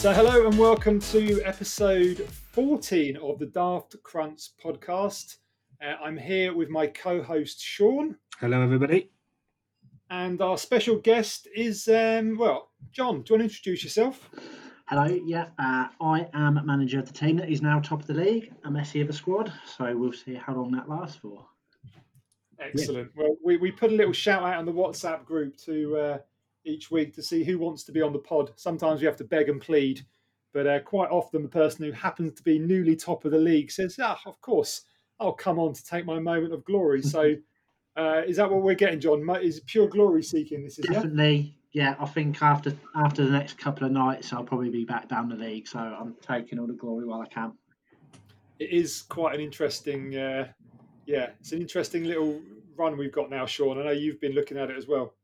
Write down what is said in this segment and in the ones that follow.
So, hello and welcome to episode 14 of the Daft Crunts podcast. Uh, I'm here with my co host Sean, Hello, everybody. and our special guest is, um, well, John. Do you want to introduce yourself? Hello, yeah, uh, I am manager of the team that is now top of the league, a Messi of a squad. So we'll see how long that lasts for. Excellent. Well, we, we put a little shout out on the WhatsApp group to uh, each week to see who wants to be on the pod. Sometimes we have to beg and plead, but uh, quite often the person who happens to be newly top of the league says, "Ah, of course, I'll come on to take my moment of glory." So, uh, is that what we're getting, John? Is it pure glory seeking? This is yeah. Definitely, yeah. I think after after the next couple of nights, I'll probably be back down the league. So I'm taking all the glory while I can. It is quite an interesting, uh, yeah, it's an interesting little run we've got now, Sean. I know you've been looking at it as well.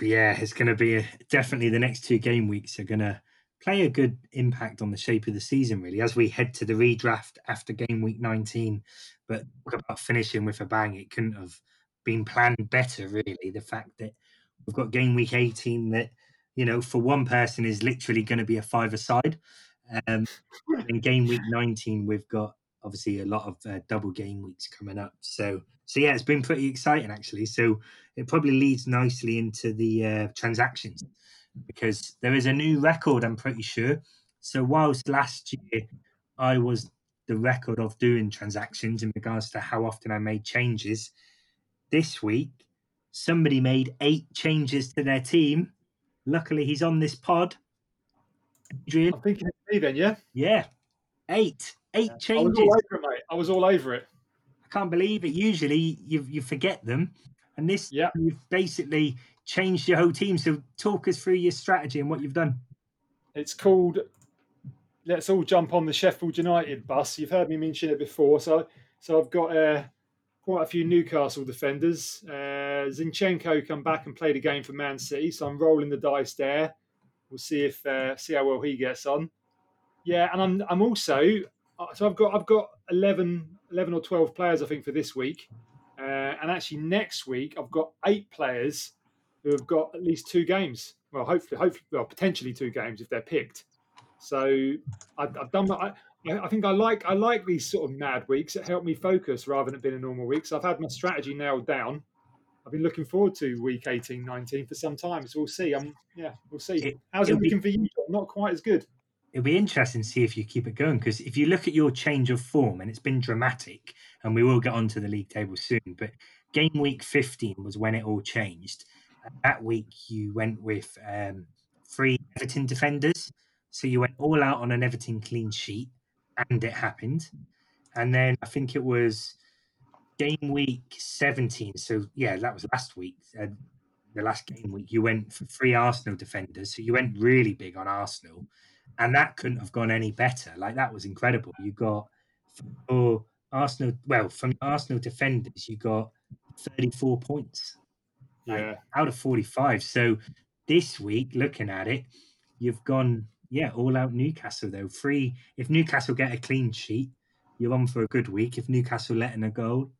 Yeah, it's going to be a, definitely the next two game weeks are going to play a good impact on the shape of the season, really, as we head to the redraft after game week 19. But about finishing with a bang, it couldn't have been planned better, really. The fact that we've got game week 18 that, you know, for one person is literally going to be a five aside. Um, and game week 19, we've got obviously a lot of uh, double game weeks coming up. So, so yeah, it's been pretty exciting actually. So it probably leads nicely into the uh, transactions because there is a new record. I'm pretty sure. So whilst last year I was the record of doing transactions in regards to how often I made changes, this week somebody made eight changes to their team. Luckily, he's on this pod. Adrian, I'm thinking it's me then, yeah. yeah, eight, eight I was changes. all over it, mate. I was all over it. I can't believe it. Usually you you forget them, and this Yeah. you've basically changed your whole team. So talk us through your strategy and what you've done. It's called Let's All Jump on the Sheffield United bus. You've heard me mention it before. So, so I've got uh, quite a few Newcastle defenders. Uh, Zinchenko come back and played a game for Man City, so I'm rolling the dice there. We'll see if uh, see how well he gets on. Yeah, and I'm I'm also so I've got I've got 11, 11 or twelve players I think for this week, uh, and actually next week I've got eight players who have got at least two games. Well, hopefully, hopefully, well, potentially two games if they're picked. So I've, I've done. I, I think I like I like these sort of mad weeks. It help me focus rather than it being a normal week. So I've had my strategy nailed down. I've been looking forward to week 18, 19 for some time. So we'll see. Um, yeah, we'll see. It- How's it be- looking for you? Not quite as good. It'll be interesting to see if you keep it going because if you look at your change of form and it's been dramatic, and we will get onto the league table soon. But game week 15 was when it all changed. That week you went with um, three Everton defenders, so you went all out on an Everton clean sheet, and it happened. And then I think it was game week 17. So yeah, that was last week. Uh, the last game week, you went for three Arsenal defenders. So you went really big on Arsenal, and that couldn't have gone any better. Like that was incredible. You got for Arsenal, well, from Arsenal defenders, you got 34 points Like, Yeah, out of 45. So this week, looking at it, you've gone, yeah, all out Newcastle though. Free if Newcastle get a clean sheet, you're on for a good week. If Newcastle let in a goal,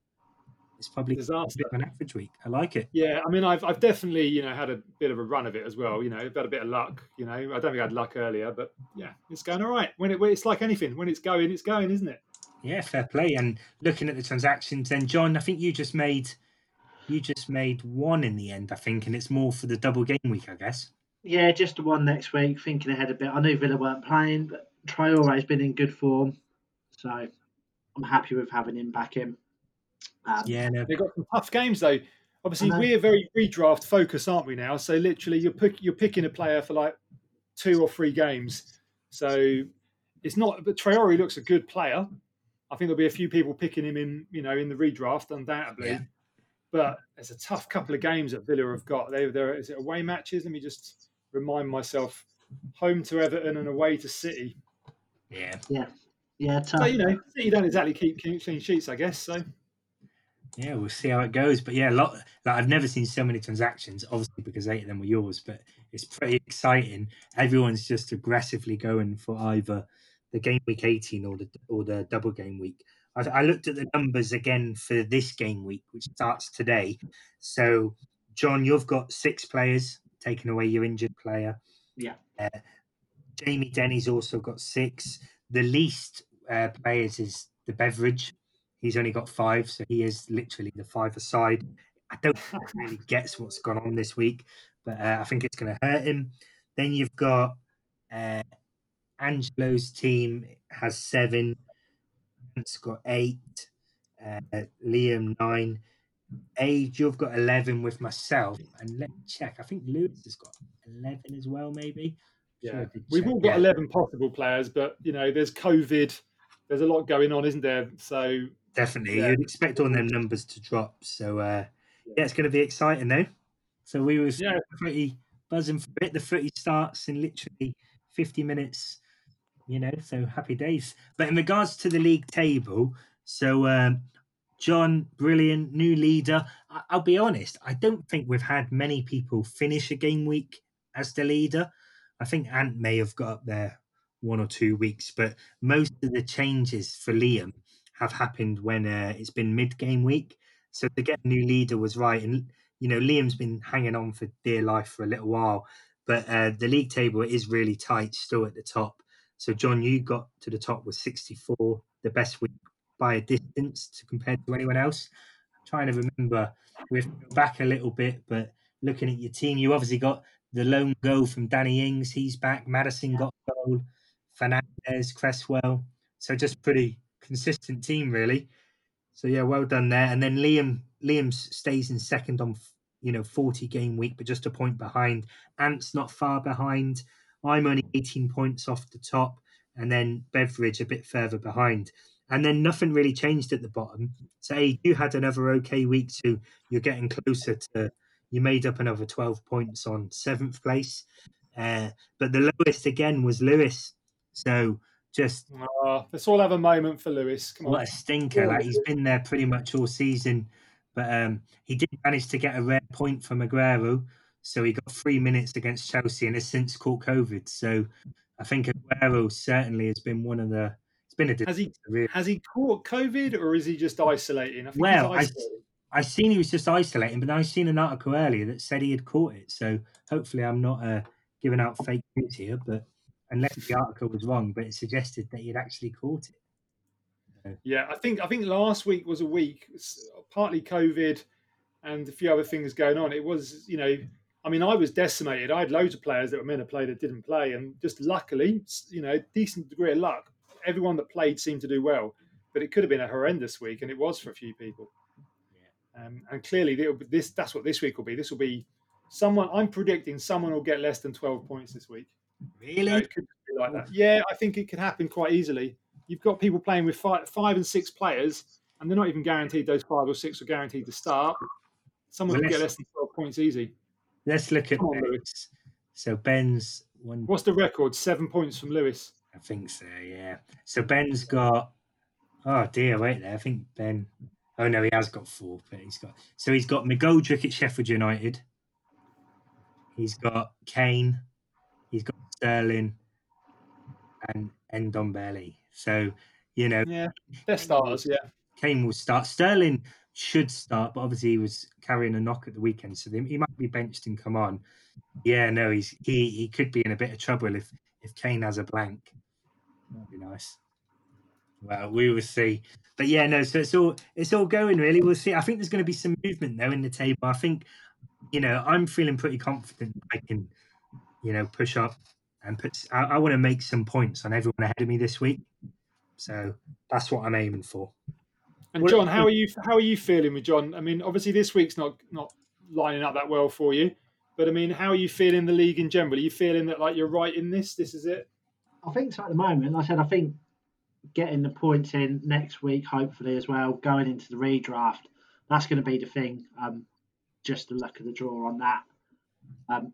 it's probably a disaster. bit of an average week. I like it. Yeah, I mean, I've I've definitely you know had a bit of a run of it as well. You know, I've had a bit of luck. You know, I don't think I had luck earlier, but yeah, it's going all right. When it when it's like anything, when it's going, it's going, isn't it? Yeah, fair play. And looking at the transactions, then John, I think you just made you just made one in the end, I think, and it's more for the double game week, I guess. Yeah, just the one next week. Thinking ahead a bit. I knew Villa weren't playing, but Traore's been in good form, so I'm happy with having him back in. Um, Yeah, no, They've got some tough games though. Obviously, we're very redraft focused, aren't we now? So literally, you're pick, you're picking a player for like two or three games. So it's not. But Traore looks a good player. I think there'll be a few people picking him in, you know, in the redraft, undoubtedly. Yeah. But it's a tough couple of games that Villa have got. They, they're is it away matches? Let me just remind myself: home to Everton and away to City. yeah. yeah, yeah. tough. So you know, City don't exactly keep clean clean sheets, I guess. So Yeah, we'll see how it goes. But yeah, a lot like I've never seen so many transactions, obviously because eight of them were yours, but it's pretty exciting. Everyone's just aggressively going for either the game week 18 or the or the double game week. I, I looked at the numbers again for this game week, which starts today. So, John, you've got six players taking away your injured player. Yeah. Uh, Jamie Denny's also got six. The least uh, players is the Beveridge. He's only got five, so he is literally the five aside. I don't think he really gets what's gone on this week, but uh, I think it's going to hurt him. Then you've got uh, Angelo's team has seven. It's got eight. Uh, Liam nine. Age, you've got eleven with myself, and let me check. I think Lewis has got eleven as well, maybe. Yeah, Sure, we've all got Yeah, eleven possible players, but you know, there's COVID. There's a lot going on, isn't there? So definitely. Yeah. You'd expect all them numbers to drop. So uh, yeah, it's going to be exciting though. So we were Yeah. pretty buzzing for it. The footy starts in literally fifty minutes. You know, so happy days. But in regards to the league table, so um, John, brilliant new leader. I- I'll be honest, I don't think we've had many people finish a game week as the leader. I think Ant may have got up there one or two weeks, but most of the changes for Liam have happened when uh, it's been mid game week. So to get a new leader was right. And, you know, Liam's been hanging on for dear life for a little while, but uh, the league table is really tight still at the top. So, John, you got to the top with 64, the best week by a distance to compare to anyone else. I'm trying to remember, we've back a little bit, but looking at your team, you obviously got the lone goal from Danny Ings. He's back. Maddison got a goal. Fernandes, Cresswell. So just pretty consistent team, really. So yeah, well done there. And then Liam, Liam stays in second on you know 40 game week, but just a point behind. Ant's not far behind. I'm only 18 points off the top, and then Beveridge a bit further behind. And then nothing really changed at the bottom. So hey, you had another okay week too. You're getting closer to. You made up another 12 points on seventh place. Uh, but the lowest again was Lewis. So just uh, let's all have a moment for Lewis. Come what on. a stinker! Like he's been there pretty much all season, but um, he did manage to get a rare point from Aguero, so he got three minutes against Chelsea and has since caught COVID. So I think Aguero certainly has been one of the. It's been a Has he really. has he caught COVID or is he just isolating? I think Well, I- he's isolating. I seen he was just isolating, but I seen an article earlier that said he had caught it. So hopefully, I'm not uh, giving out fake news here, but unless the article was wrong, but it suggested that he'd actually caught it. Yeah, I think I think last week was a week, partly COVID and a few other things going on. It was, you know, I mean, I was decimated. I had loads of players that were meant to play that didn't play, and just luckily, you know, decent degree of luck. Everyone that played seemed to do well, but it could have been a horrendous week, and it was for a few people. Um, and clearly, this that's what this week will be. This will be someone. I'm predicting someone will get less than 12 points this week. You know, Really? it could be like that. Yeah, I think it could happen quite easily. You've got people playing with five, five and six players, and they're not even guaranteed those five or six are guaranteed to start. Someone Well, could get less than 12 points easy. Let's look at Come on, Lewis. So Ben's one. What's the record? Seven points from Lewis. I think so, yeah. So Ben's got oh dear, wait there. I think Ben oh no, he has got four, but he's got so he's got McGoldrick at Sheffield United. He's got Kane, he's got Sterling and Ndombele. So, you know, Yeah, they're starters. Yeah, Kane will start. Sterling should start, but obviously he was carrying a knock at the weekend, so he might be benched and come on. Yeah, no, he's he he could be in a bit of trouble if if Kane has a blank. That'd be nice. Well, we will see. But yeah, no, so it's all it's all going really. We'll see. I think there's going to be some movement though in the table. I think, you know, I'm feeling pretty confident I can, you know, push up and put. I, I want to make some points on everyone ahead of me this week. So that's what I'm aiming for. and John, how are you? How are you feeling with John? I mean, obviously this week's not not lining up that well for you, but I mean, how are you feeling the league in general? Are you feeling that like you're right in this? This is it. I think so at the moment. Like I said I think getting the points in next week, hopefully as well, going into the redraft, that's going to be the thing. Um, just the luck of the draw on that. Um,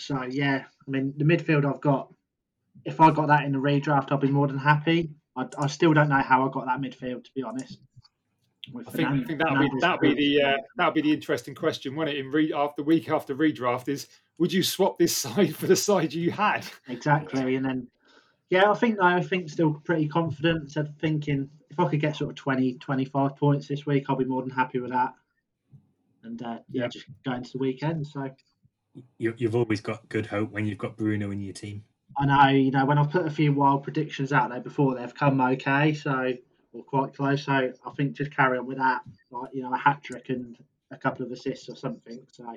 so yeah, I mean the midfield I've got. If I got that in the redraft, I'll be more than happy. I, I still don't know how I got that midfield, to be honest. I think, I think that'll be that'll be the uh, that'll be the interesting question, won't it? In re- after week after redraft, is would you swap this side for the side you had? Exactly, and then yeah, I think I think still pretty confident. So thinking if I could get sort of 20, 25 points this week, I'll be more than happy with that. And uh, yeah, Yeah. just going to the weekend. So You, you've always got good hope when you've got Bruno in your team. I know, you know, when I've put a few wild predictions out there before, they've come okay, so or quite close. So I think just carry on with that, like you know, a hat trick and a couple of assists or something. So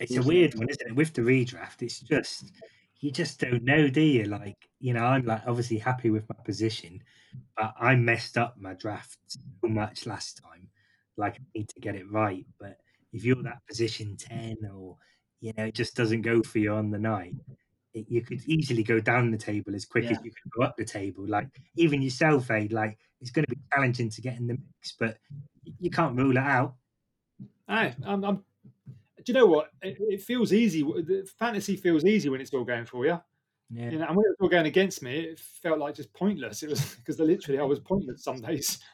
it's a weird one, isn't it? With the redraft, it's just you just don't know, do you? Like, you know, I'm like obviously happy with my position, but I messed up my draft so much last time. Like I need to get it right. But if you're that position ten or you know, it just doesn't go for you on the night, it, you could easily go down the table as quick yeah. as you can go up the table. Like even yourself, Aid, like it's going to be challenging to get in the mix, but you can't rule it out. Aye, I'm, I'm do you know what? It, it, feels easy. Fantasy feels easy when it's all going for you. Yeah. You know, and when it was all going against me, it felt like just pointless. It was because literally I was pointless some days.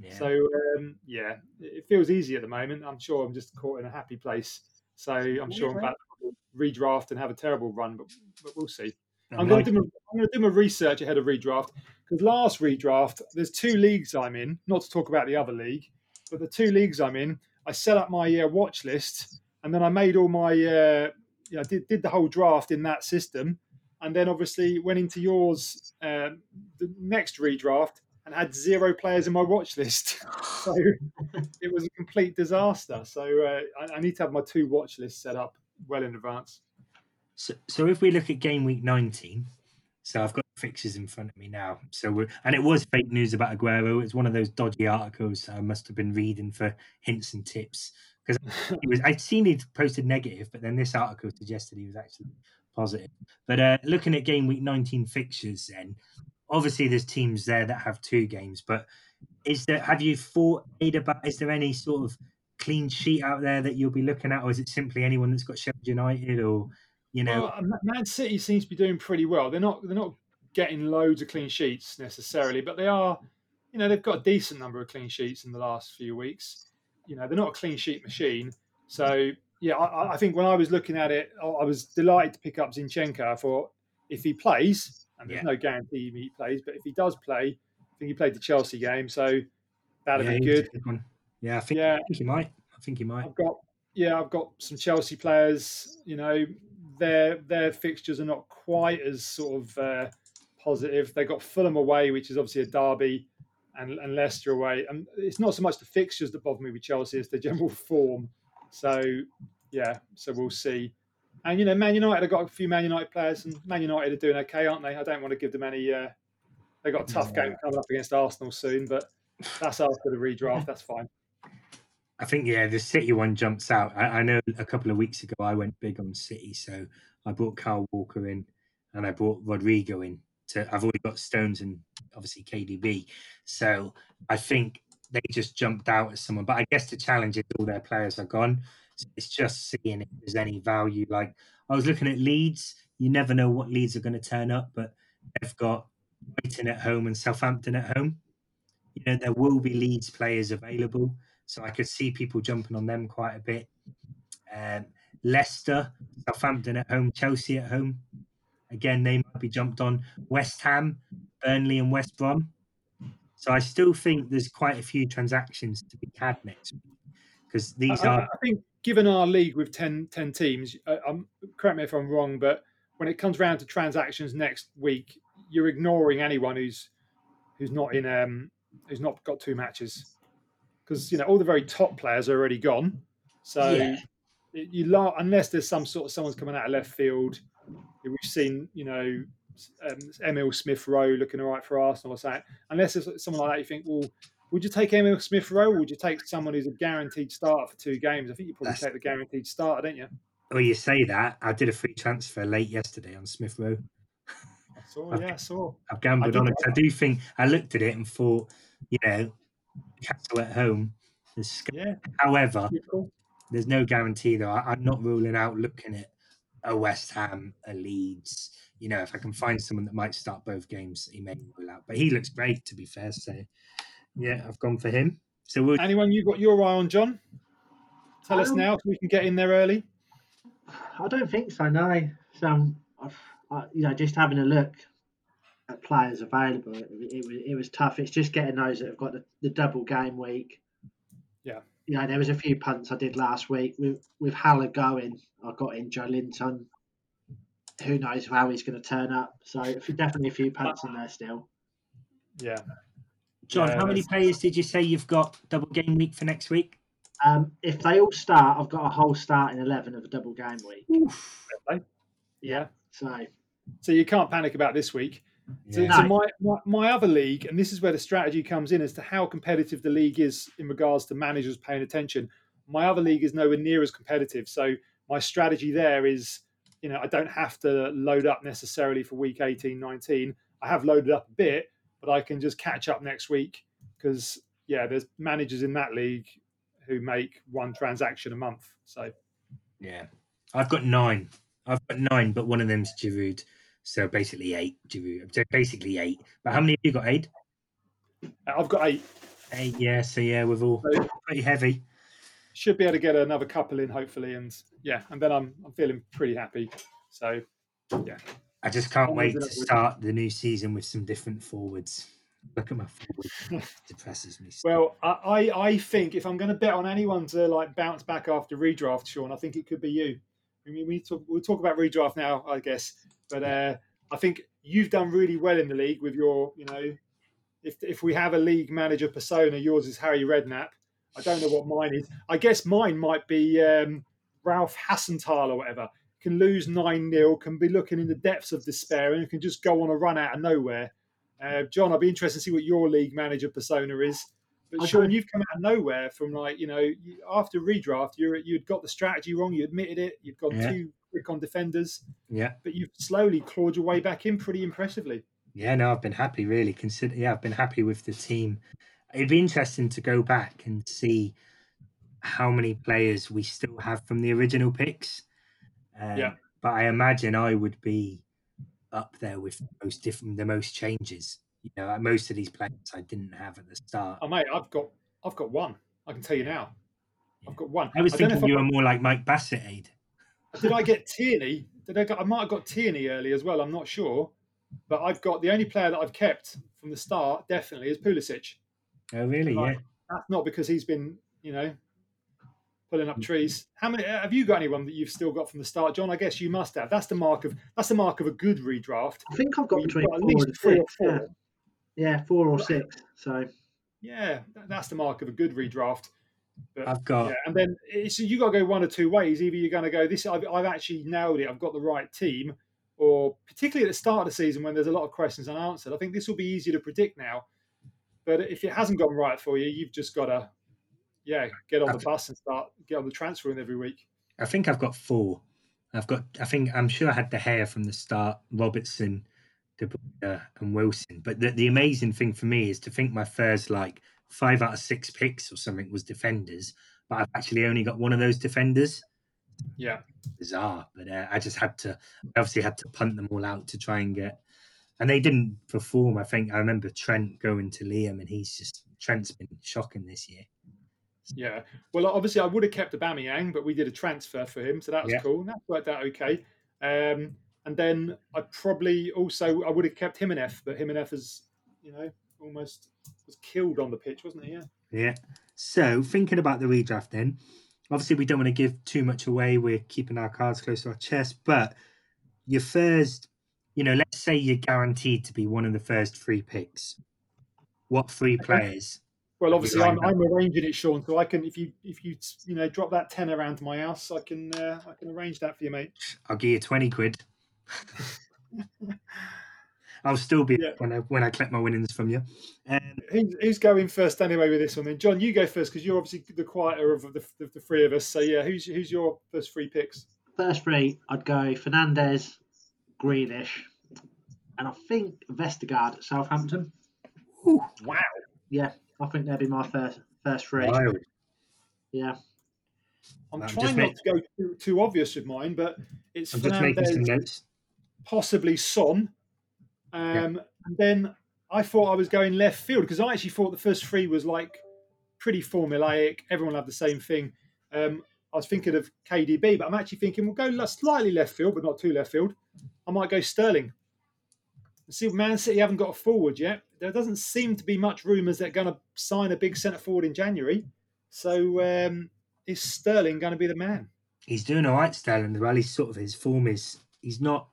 Yeah. So um, yeah, it feels easy at the moment. I'm sure I'm just caught in a happy place. So I'm sure I'm about to redraft and have a terrible run, but, but we'll see. I'm, I'm, going to do my research ahead of redraft because last redraft, there's two leagues I'm in. Not to talk about the other league, but the two leagues I'm in, I set up my uh, watch list and then I made all my uh, yeah, did did the whole draft in that system, and then obviously went into yours uh, the next redraft and had zero players in my watch list. so it was a complete disaster. So uh, I, I, need to have my two watch lists set up well in advance. So, so if we look at game week 19, so I've got fixtures in front of me now. So we're, and it was fake news about Aguero. It's one of those dodgy articles I must have been reading for hints and tips because he was I'd seen he posted negative, but then this article suggested he was actually positive. But uh, looking at game week 19 fixtures, then obviously there's teams there that have two games, but is there have you thought about is there any sort of clean sheet out there that you'll be looking at, or is it simply anyone that's got Sheffield United or you know? Well, Man City seems to be doing pretty well. They're not they're not getting loads of clean sheets necessarily, but they are. You know, they've got a decent number of clean sheets in the last few weeks you know they're not a clean sheet machine. So yeah, I, I, think when I was looking at it, I was delighted to pick up Zinchenko. I thought if he plays, and there's yeah. no guarantee he plays, but if he does play, I think he played the Chelsea game, so that'd yeah, be good. Yeah, I think, yeah. I think he might. I think he might. I've got yeah, I've got some Chelsea players. You know, their their fixtures are not quite as sort of uh, positive. They got Fulham away, which is obviously a derby and, and Leicester away. And it's not so much the fixtures that bother me with Chelsea; it's the general form. So yeah, so we'll see. And you know, Man United have got a few Man United players, and Man United are doing okay, aren't they? I don't want to give them any. Uh, they got a tough game coming up against Arsenal soon, but that's after the redraft. That's fine. I think yeah, the City one jumps out. I, I, know a couple of weeks ago I went big on City, so I brought Kyle Walker in and I brought Rodrigo in to I've already got Stones and obviously KDB. So I think they just jumped out as someone. But I guess the challenge is all their players are gone. It's just seeing if there's any value. Like I was looking at Leeds. You never know what Leeds are going to turn up, but they've got Brighton at home and Southampton at home. You know, there will be Leeds players available. So I could see people jumping on them quite a bit. Um, Leicester, Southampton at home, Chelsea at home. Again, they might be jumped on. West Ham, Burnley, and West Brom. So I still think there's quite a few transactions to be had next because these I, are. I think, given our league with 10, 10 teams, uh, um, correct me if I'm wrong, but when it comes around to transactions next week, you're ignoring anyone who's who's not in um who's not got two matches because you know all the very top players are already gone. So yeah. you unless there's some sort of someone's coming out of left field We've seen, you know, um, Emil Smith Rowe looking all right for Arsenal or something. Unless it's someone like that, you think, well, would you take Emil Smith Rowe or would you take someone who's a guaranteed starter for two games? I think you probably That's... take the guaranteed starter, don't you? Well, you say that. I did a free transfer late yesterday on Smith Rowe. I saw, I've, yeah, I saw. I've gambled on it. I do think I looked at it and thought, you know, Castle at home. Yeah. However, cool. there's no guarantee though. I, I'm not ruling out looking at a West Ham, a Leeds. You know, if I can find someone that might start both games, he may rule out. But he looks great, to be fair. So, yeah, I've gone for him. So, we'll... anyone you got your eye on, John? Tell um, us now so we can get in there early. I don't think so. No. So, I, you know, just having a look at players available, it, it, was it was tough. It's just getting those that have got the, the double game week. Yeah you know, there was a few punts I did last week with with Haller going. I got in Joelinton. who knows how he's going to turn up. So definitely a few punts in there still. Yeah. John, Yeah, how many players did you say you've got double game week for next week? Um, if they all start, I've got a whole starting eleven of a double game week. Yeah. So So you can't panic about this week. So, Yeah. so No. my, my my other league, and this is where the strategy comes in as to how competitive the league is in regards to managers paying attention. My other league is nowhere near as competitive. So my strategy there is, you know, I don't have to load up necessarily for week 18, 19. I have loaded up a bit, but I can just catch up next week because yeah, there's managers in that league who make one transaction a month. So Yeah. I've got nine. I've got nine, but one of them's Giroud. So basically eight. Giroud. So basically eight. But how many have you got, Aid? Uh, I've got eight. Eight, yeah. So yeah, we've all So pretty heavy. should be able to get another couple in hopefully, and yeah, and then I'm I'm feeling pretty happy. So I just can't wait to start the new season with some different forwards. Look at my forward. depresses me. Well, I, I I think if I'm going to bet on anyone to like bounce back after redraft, Sean, I think it could be you. I mean, we talk, we'll talk about redraft now, I guess, but uh, I think you've done really well in the league with your, you know, if if we have a league manager persona, yours is Harry Redknapp. I don't know what mine is. I guess mine might be um, Ralph Hasenhüttl or whatever. Can lose nine 0 can be looking in the depths of despair, and can just go on a run out of nowhere. Uh, John, I'd be interested to see what your league manager persona is. But I Sean, you've come out of nowhere from like you know after redraft, you you'd got the strategy wrong. You admitted it. You'd gone Yeah. too quick on defenders, Yeah. but you've slowly clawed your way back in pretty impressively. Yeah, no, I've been happy really. Consider yeah, I've been happy with the team. It'd be interesting to go back and see how many players we still have from the original picks. Um, Yeah. But I imagine I would be up there with the most different, the most changes. You know, like most of these players I didn't have at the start. Oh mate, I've got I've got one. I can tell you now. I've got one. I was don't thinking you I- were more like Mike Bassett aid. Did I get Tierney? Did I, get, I might have got Tierney early as well. I'm not sure, but I've got the only player that I've kept from the start definitely is Pulisic. Oh, really? Right. Yeah. That's not because he's been, you know, pulling up mm-hmm. trees. How many uh, have you got? Anyone that you've still got from the start, John? I guess you must have. That's the mark of that's the mark of a good redraft. I think I've got between got at four least and three or four. Yeah. yeah, four or six. So Yeah, that's the mark of a good redraft. But I've got yeah, and then it's you got to go one or two ways. Either you're going to go this, I've, I've actually nailed it. I've got the right team, or particularly at the start of the season when there's a lot of questions unanswered. I think this will be easy to predict now. But if it hasn't gone right for you, you've just got to, yeah, get on the I've- bus and start get on the transfer in every week. I think I've got four. I've got. I think I'm sure I had the hair from the start. Robertson, De Bruyne, and Wilson. But the, the amazing thing for me is to think my first like five out of six picks or something was defenders, but I've actually only got one of those defenders. Yeah, Bizarre, but uh, I just had to. I obviously had to punt them all out to try and get. And they didn't perform. I think I remember Trent going to Liam, and he's just Trent's been shocking this year. Yeah. Well, obviously I would have kept Aubameyang, but we did a transfer for him, so that was Yeah. cool. And that worked out okay. Um, and then I probably also I would have kept Jimenez, but Jimenez is, you know, almost was killed on the pitch, wasn't he? Yeah. Yeah. So thinking about the redraft then, obviously we don't want to give too much away. We're keeping our cards close to our chest, but your first, you know, let's say you're guaranteed to be one of the first three picks. What three players? Well, obviously, I'm, I'm arranging it, Sean. So I can, if you, if you, you know, drop that ten around to my house, I can, uh, I can arrange that for you, mate. I'll give you twenty quid. I'll still be Yeah. when I when I collect my winnings from you. Um, Who's, who's going first anyway with this one? Then, John, you go first because you're obviously the quieter of the, the, the three of us. So yeah, who's who's your first three picks? first three, I'd go Fernandes, Grealish, and I think Vestergaard at Southampton. whew, Wow. Yeah, I think that'd be my first first three. wild. Yeah, I'm I'm trying not make- to go too, too obvious with mine, but it's I'm just making some Fernandes, possibly Son, um, and then I thought I was going left field because I actually thought the first three was like pretty formulaic. Everyone had the same thing. Um, I was thinking of KDB, but I'm actually thinking we'll go slightly left field, but not too left field. I might go Sterling. See, Man City haven't got a forward yet. There doesn't seem to be much rumours they're going to sign a big centre forward in January. So um, is Sterling going to be the man? He's doing all right, Sterling. The rally sort of his form is he's not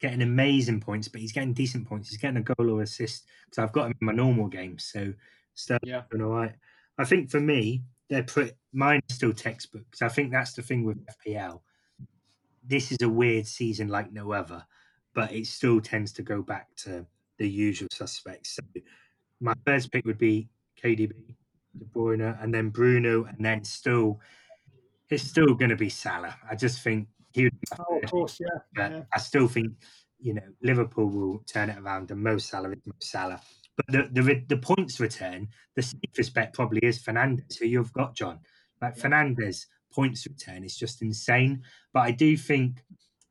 getting amazing points, but he's getting decent points. He's getting a goal or assist because I've got him in my normal games. So Sterling Yeah. doing all right. I think for me, they're put mine is still textbook because I think that's the thing with FPL. This is a weird season like no other, but it still tends to go back to the usual suspects. So my first pick would be KDB, De Bruyne, and then Bruno, and then still it's still going to be Salah. I just think he would be Oh, of course, yeah. but yeah. I still think you know Liverpool will turn it around, and Mo Salah is Mo Salah. But the the the points return, the safest bet probably is Fernandes, who you've got, John. Like Yeah. Fernandes points return is just insane. But I do think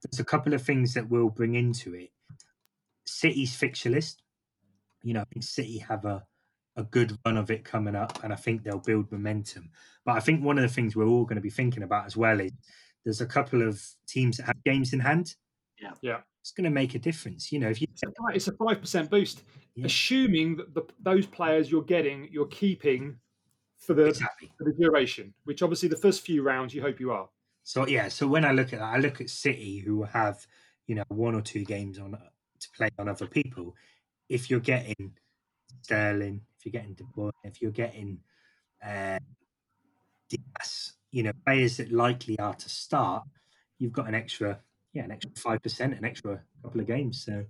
there's a couple of things that we'll bring into it. City's fixture list, you know, I think City have a a good run of it coming up, and I think they'll build momentum. But I think one of the things we're all going to be thinking about as well is there's a couple of teams that have games in hand. Yeah. Yeah. It's going to make a difference. You know, if you It's a fi- It's a five percent boost, Yeah. assuming that the, those players you're getting, you're keeping for the exactly. for the duration. Which obviously the first few rounds you hope you are. So yeah, so when I look at that, I look at City who have you know one or two games on to play on other people. If you're getting Sterling, if you're getting De Bruyne, if you're getting uh, Dias, you know players that likely are to start, you've got an extra yeah an extra five percent, an extra couple of games. So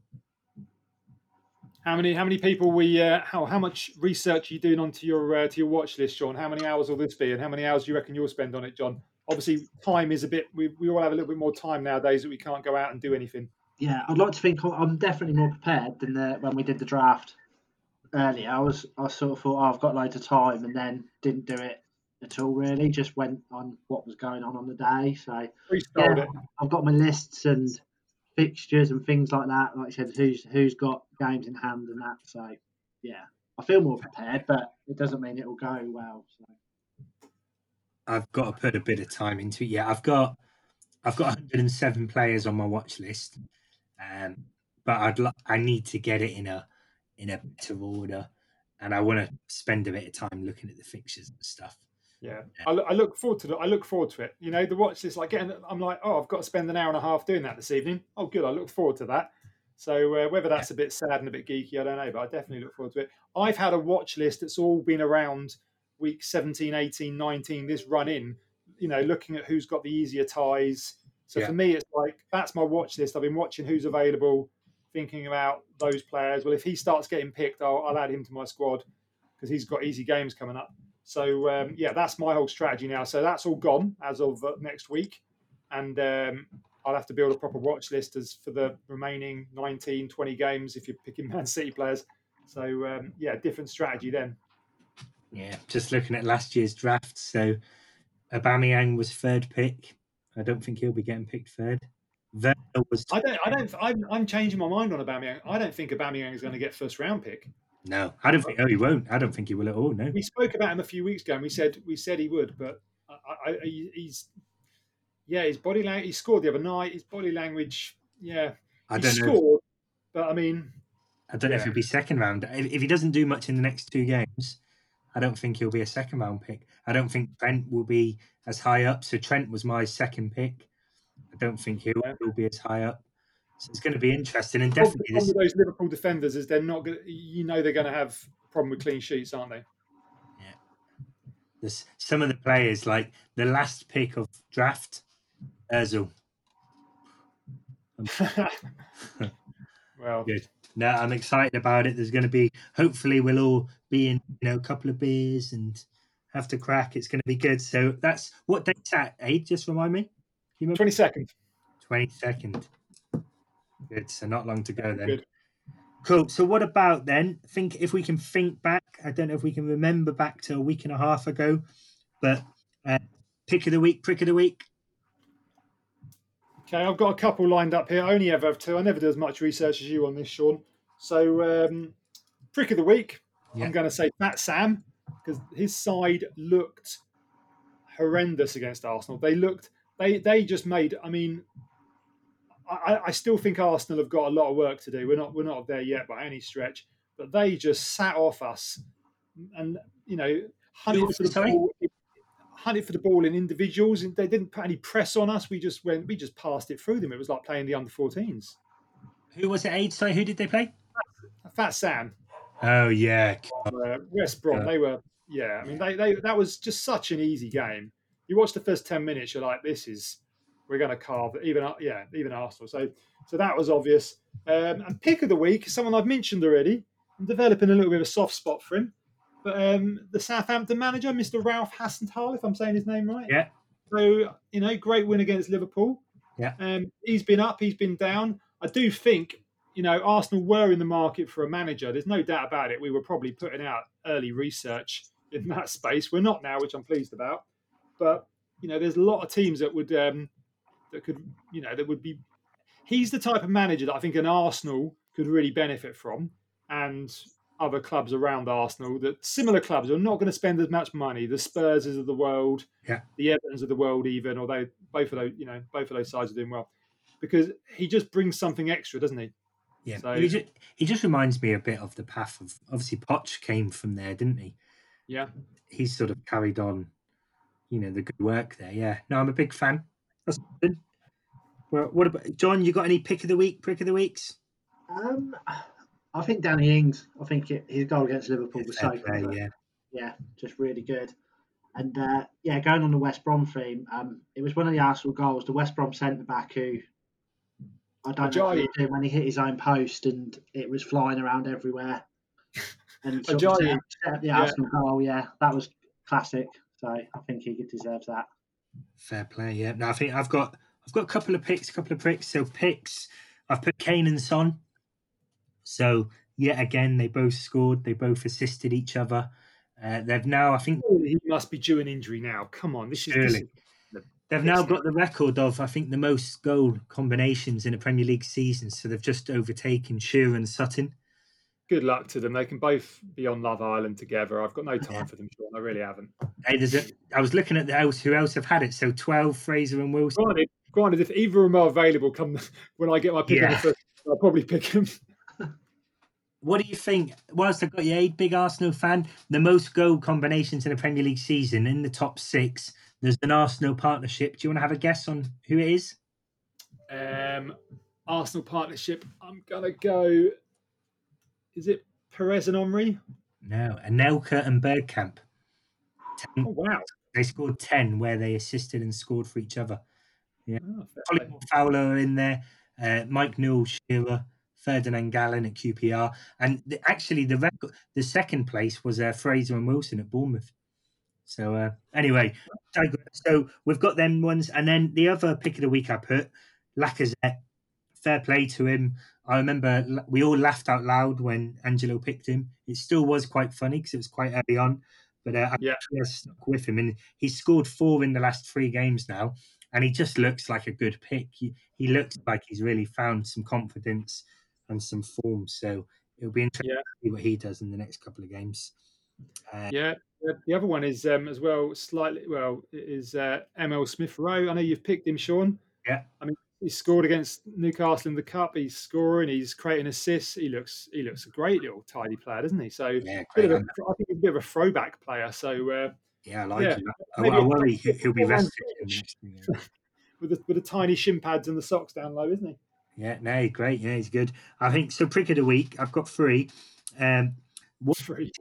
How many how many people we uh, how how much research are you doing onto your uh, to your watch list, Sean? How many hours will this be, and how many hours do you reckon you'll spend on it, John? Obviously, time is a bit. We, we all have a little bit more time nowadays that we can't go out and do anything. Yeah, I'd like to think I'm definitely more prepared than the, when we did the draft earlier. I was I sort of thought oh, I've got loads of time and then didn't do it at all. Really, just went on what was going on on the day. So Yeah. I've got my lists and fixtures and things like that. Like I said, who's who's got games in hand and that. So yeah, I feel more prepared, but it doesn't mean it will go well. So. I've got to put a bit of time into it. Yeah, I've got I've got 107 players on my watch list, um, but I'd li- I need to get it in a in a better order, and I want to spend a bit of time looking at the fixtures and stuff. Yeah, I, look- I look forward to it. I look forward to it. You know, the watch list, like getting. I'm like, oh, I've got to spend an hour and a half doing that this evening. Oh, good. I look forward to that. So uh, whether that's a bit sad and a bit geeky, I don't know, but I definitely look forward to it. I've had a watch list that's all been around week 17, 18, 19, this run in. You know, looking at who's got the easier ties. So Yeah. for me, it's like that's my watch list. I've been watching who's available, thinking about those players. Well, if he starts getting picked, I'll, I'll add him to my squad because he's got easy games coming up. So um, yeah, that's my whole strategy now. So that's all gone as of uh, next week, and um, I'll have to build a proper watch list as for the remaining 19, 20 games if you're picking Man City players. So um, yeah, different strategy then. Yeah, just looking at last year's draft. So Aubameyang was third pick. I don't think he'll be getting picked third. Werner was I don't, I don't, I'm, I'm changing my mind on Aubameyang. I don't think Aubameyang is going to get first round pick. no. I don't think. Oh, he won't. I don't think he will at all. No. We spoke about him a few weeks ago, and we said we said he would, but I, I, he- he's yeah, his body language. He scored the other night. His body language, yeah, I don't know. scored, but I mean, I don't know if he'll be second round. If, if he doesn't do much in the next two games, I don't think he'll be a second round pick. I don't think Trent will be as high up. So Trent was my second pick. I don't think he'll, be as high up. So it's going to be interesting and the problem definitely this. those Liverpool defenders is they're not going. to You know, they're going to have problem with clean sheets, aren't they? Yeah. This some of the players like the last pick of draft, Özil. Um, well, Good. No, I'm excited about it. There's going to be hopefully we'll all be in you know a couple of beers and have to crack. It's going to be good. So that's what date's that? Aid, just remind me. Twenty second. Twenty second. Good. So not long to go then. Good. Cool. So what about then? Think if we can think back. I don't know if we can remember back to a week and a half ago, but uh, pick of the week, prick of the week. Okay, I've got a couple lined up here. I only ever have two. I never do as much research as you on this, Sean. So, um, prick of the week, Yeah. I'm going to say Fat Sam because his side looked horrendous against Arsenal. They looked, they they just made. I mean, I, I still think Arsenal have got a lot of work to do. We're not we're not there yet by any stretch, but they just sat off us, and you know, hunted for the Sorry? ball. Hunted for the ball in individuals, and they didn't put any press on us. We just went, we just passed it through them. It was like playing the under 14s. Who was it? Age? Sorry, who did they play? Fat Sam, Oh yeah, uh, West Brom. Yeah. They were, yeah. I mean, they, they that was just such an easy game. You watch the first ten minutes, you're like, this is we're going to carve. Even yeah, even Arsenal. So so that was obvious. Um, and pick of the week, someone I've mentioned already. I'm developing a little bit of a soft spot for him. But um, the Southampton manager, Mr. Ralph Hasenhüttl, if I'm saying his name right. Yeah. So you know, great win against Liverpool. Yeah. Um, he's been up, he's been down. I do think you know, Arsenal were in the market for a manager. There's no doubt about it. We were probably putting out early research in that space. We're not now, which I'm pleased about. But you know, there's a lot of teams that would um, that could, you know, that would be. He's the type of manager that I think an Arsenal could really benefit from, and other clubs around Arsenal that similar clubs are not going to spend as much money. The Spurses of the world, Yeah. the Evertons of the world, even although both of those, you know, both of those sides are doing well, because he just brings something extra, doesn't he? Yeah, So- he, just, he just reminds me a bit of the path of obviously Poch came from there, didn't he? Yeah. He's sort of carried on, you know, the good work there. Yeah, no, I'm a big fan. That's good. Well, what about John? You got any pick of the week? Pick of the weeks? Um, I think Danny Ings. I think it, his goal against Liverpool was so Fair good. yeah, yeah, just really good. And uh, yeah, going on the West Brom theme, um, it was one of the Arsenal goals. The West Brom centre back who I don't know what he did when he hit his own post and it was flying around everywhere. And sort of Ajayi. set, up- set up the Yeah. Arsenal goal. Yeah, that was classic. So I think he deserves that. fair play. Yeah, no, I think I've got I've got a couple of picks, a couple of pricks. So picks, I've put Kane and Son. So yet again, they both scored. They both assisted each other. Uh, they've now, I think, Surely he must be due an injury now. Come on, this is, this is They've now got the record of, I think, the most goal combinations in a Premier League season. So they've just overtaken Shearer and Sutton. good luck to them. They can both be on Love Island together. I've got no time for them, Sean. I really haven't. Hey, there's a, I was looking at the else who else have had it. So 12, Fraser and Wilson. Granted, granted, if either of them are available, come when I get my pick Yeah. the first, I'll probably pick him. What do you think? Whilst I've got you, Aid, big Arsenal fan, the most goal combinations in a Premier League season in the top six, there's an Arsenal partnership. Do you want to have a guess on who it is? Um, Arsenal partnership. I'm gonna go. Is it Pires and Henry? No, Anelka and Bergkamp. Ten, Oh wow! they scored 10 where they assisted and scored for each other. Oh, fair. Colin Fowler in there, uh, Mike Newell, Shearer, Ferdinand Gallen at QPR, and the, actually the record, the second place was uh, Fraser and Wilson at Bournemouth. So uh, anyway, so we've got them ones, and then the other pick of the week I put Lacazette. Fair play to him. I remember we all laughed out loud when Angelo picked him. It still was quite funny because it was quite early on, but uh, I Yeah. actually stuck with him, and he's scored four in the last three games now and he just looks like a good pick. He, he looks like he's really found some confidence and some form. So it'll be interesting Yeah. to see what he does in the next couple of games. Uh, Yeah. the- The other one is um, as well slightly. Well, is uh, Emil Smith Rowe. I know you've picked him, Sean. Yeah. I mean, he scored against Newcastle in the cup. He's scoring. He's creating assists. He looks. He looks a great little tidy player, doesn't he? So. yeah, Bit great. of a, I think he's a bit of a throwback player. So uh, yeah, I like yeah. him. I, I worry he- he'll be rested in the next few games. with the, with the tiny shin pads and the socks down low, isn't he? Yeah, no, great. Yeah, he's good. I think so. Prick of the week. I've got three. Um, what,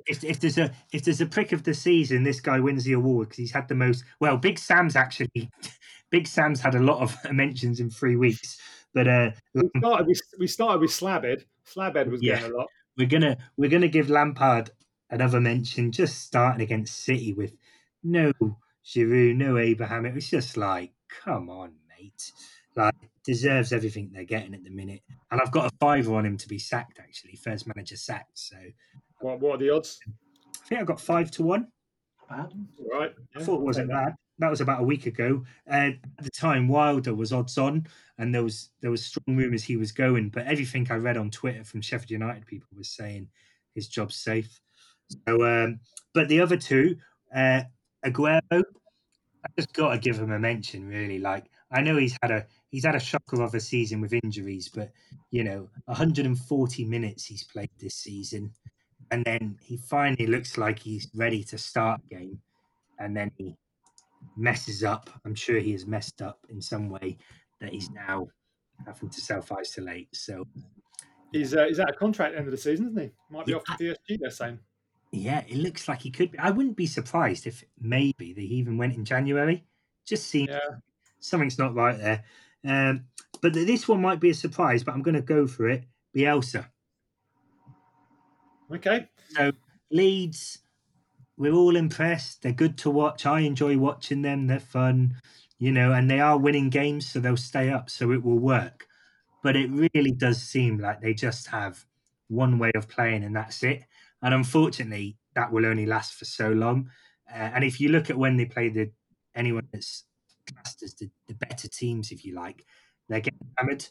if, if there's a if there's a prick of the season, this guy wins the award because he's had the most. Well, Big Sam's actually. Big Sam's had a lot of mentions in three weeks, but uh, We started with we started with Slabhead. Slabhead was Yeah. getting a lot. we're gonna we're gonna give Lampard another mention. Just starting against City with no Giroud, no Abraham. It was just like, come on, mate. Like deserves everything they're getting at the minute. And I've got a fiver on him to be sacked. Actually, first manager sacked. So What, what are the odds? I think I've got five to one. Bad. All right. I thought it wasn't bad. That was about a week ago. Uh, at the time, Wilder was odds on, and there was there was strong rumours he was going. But everything I read on Twitter from Sheffield United people was saying his job's safe. So, um, but the other two, uh, Aguero, I just got to give him a mention. Really, like I know he's had a he's had a shocker of a season with injuries, but you know, 140 minutes he's played this season, and then he finally looks like he's ready to start a game, and then he messes up. I'm sure he has messed up in some way that he's now having to self isolate. So He's uh, he's out of contract the end of the season, isn't he? Might be Yeah. off to PSG. They're saying. Yeah, it looks like he could be. I wouldn't be surprised if maybe they even went in January. Just seems Yeah. something's not right there. Um, but this one might be a surprise, but I'm going to go for it. Bielsa. Okay. So Leeds, we're all impressed. They're good to watch. I enjoy watching them. They're fun, you know, and they are winning games, so they'll stay up, so it will work. But it really does seem like they just have one way of playing, and that's it. And unfortunately, that will only last for so long. Uh, and if you look at when they play the anyone that's classed as the, the better teams, if you like, they're getting hammered.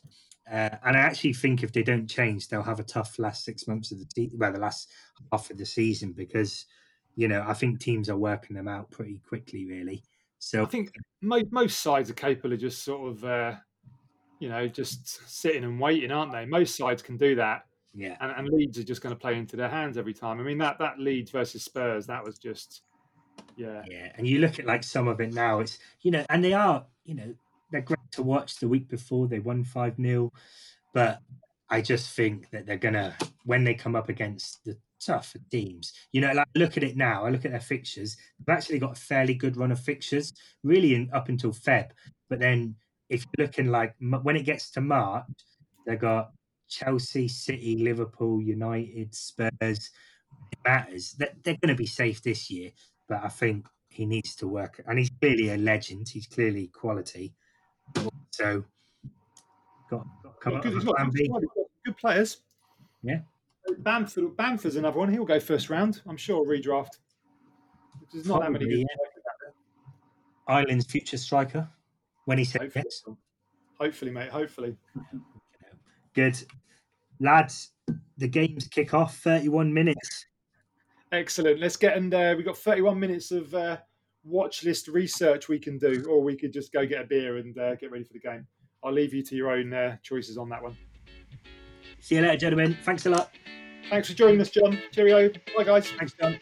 Uh, and I actually think if they don't change, they'll have a tough last six months of the season, well, the last half of the season, because you know I think teams are working them out pretty quickly, really. So I think most most sides are capable of just sort of, uh, you know, just sitting and waiting, aren't they? Most sides can do that, yeah, and, and Leeds are just going to play into their hands every time. I mean, that that Leeds versus Spurs, that was just, yeah, yeah. And you look at like some of it now, it's you know, and they are, you know, they're great to watch. The week before they won five 0 but I just think that they're gonna when they come up against the tougher teams. You know, like look at it now. I look at their fixtures. They've actually got a fairly good run of fixtures, really, in, up until Feb. But then if you're looking like when it gets to March, they've got Chelsea, City, Liverpool, United, Spurs. It matters. They're, they're going to be safe this year, but I think he needs to work. And he's clearly a legend. He's clearly quality. So got, got come good, he's got good, B. squad, he's got good players. Yeah. Bamford, Bamford's another one. He'll go first round, I'm sure. Redraft. Which is not that many. Good yeah. Ireland's future striker when he said Hopefully. yes. Hopefully, mate. Hopefully. Good. Lads, the games kick off 31 minutes. Excellent. Let's get in there. We've got 31 minutes of uh, watch list research we can do, or we could just go get a beer and uh, get ready for the game. I'll leave you to your own uh, choices on that one. See you later, gentlemen. Thanks a lot. Thanks for joining us, John. Cheerio. Bye, guys. Thanks, John.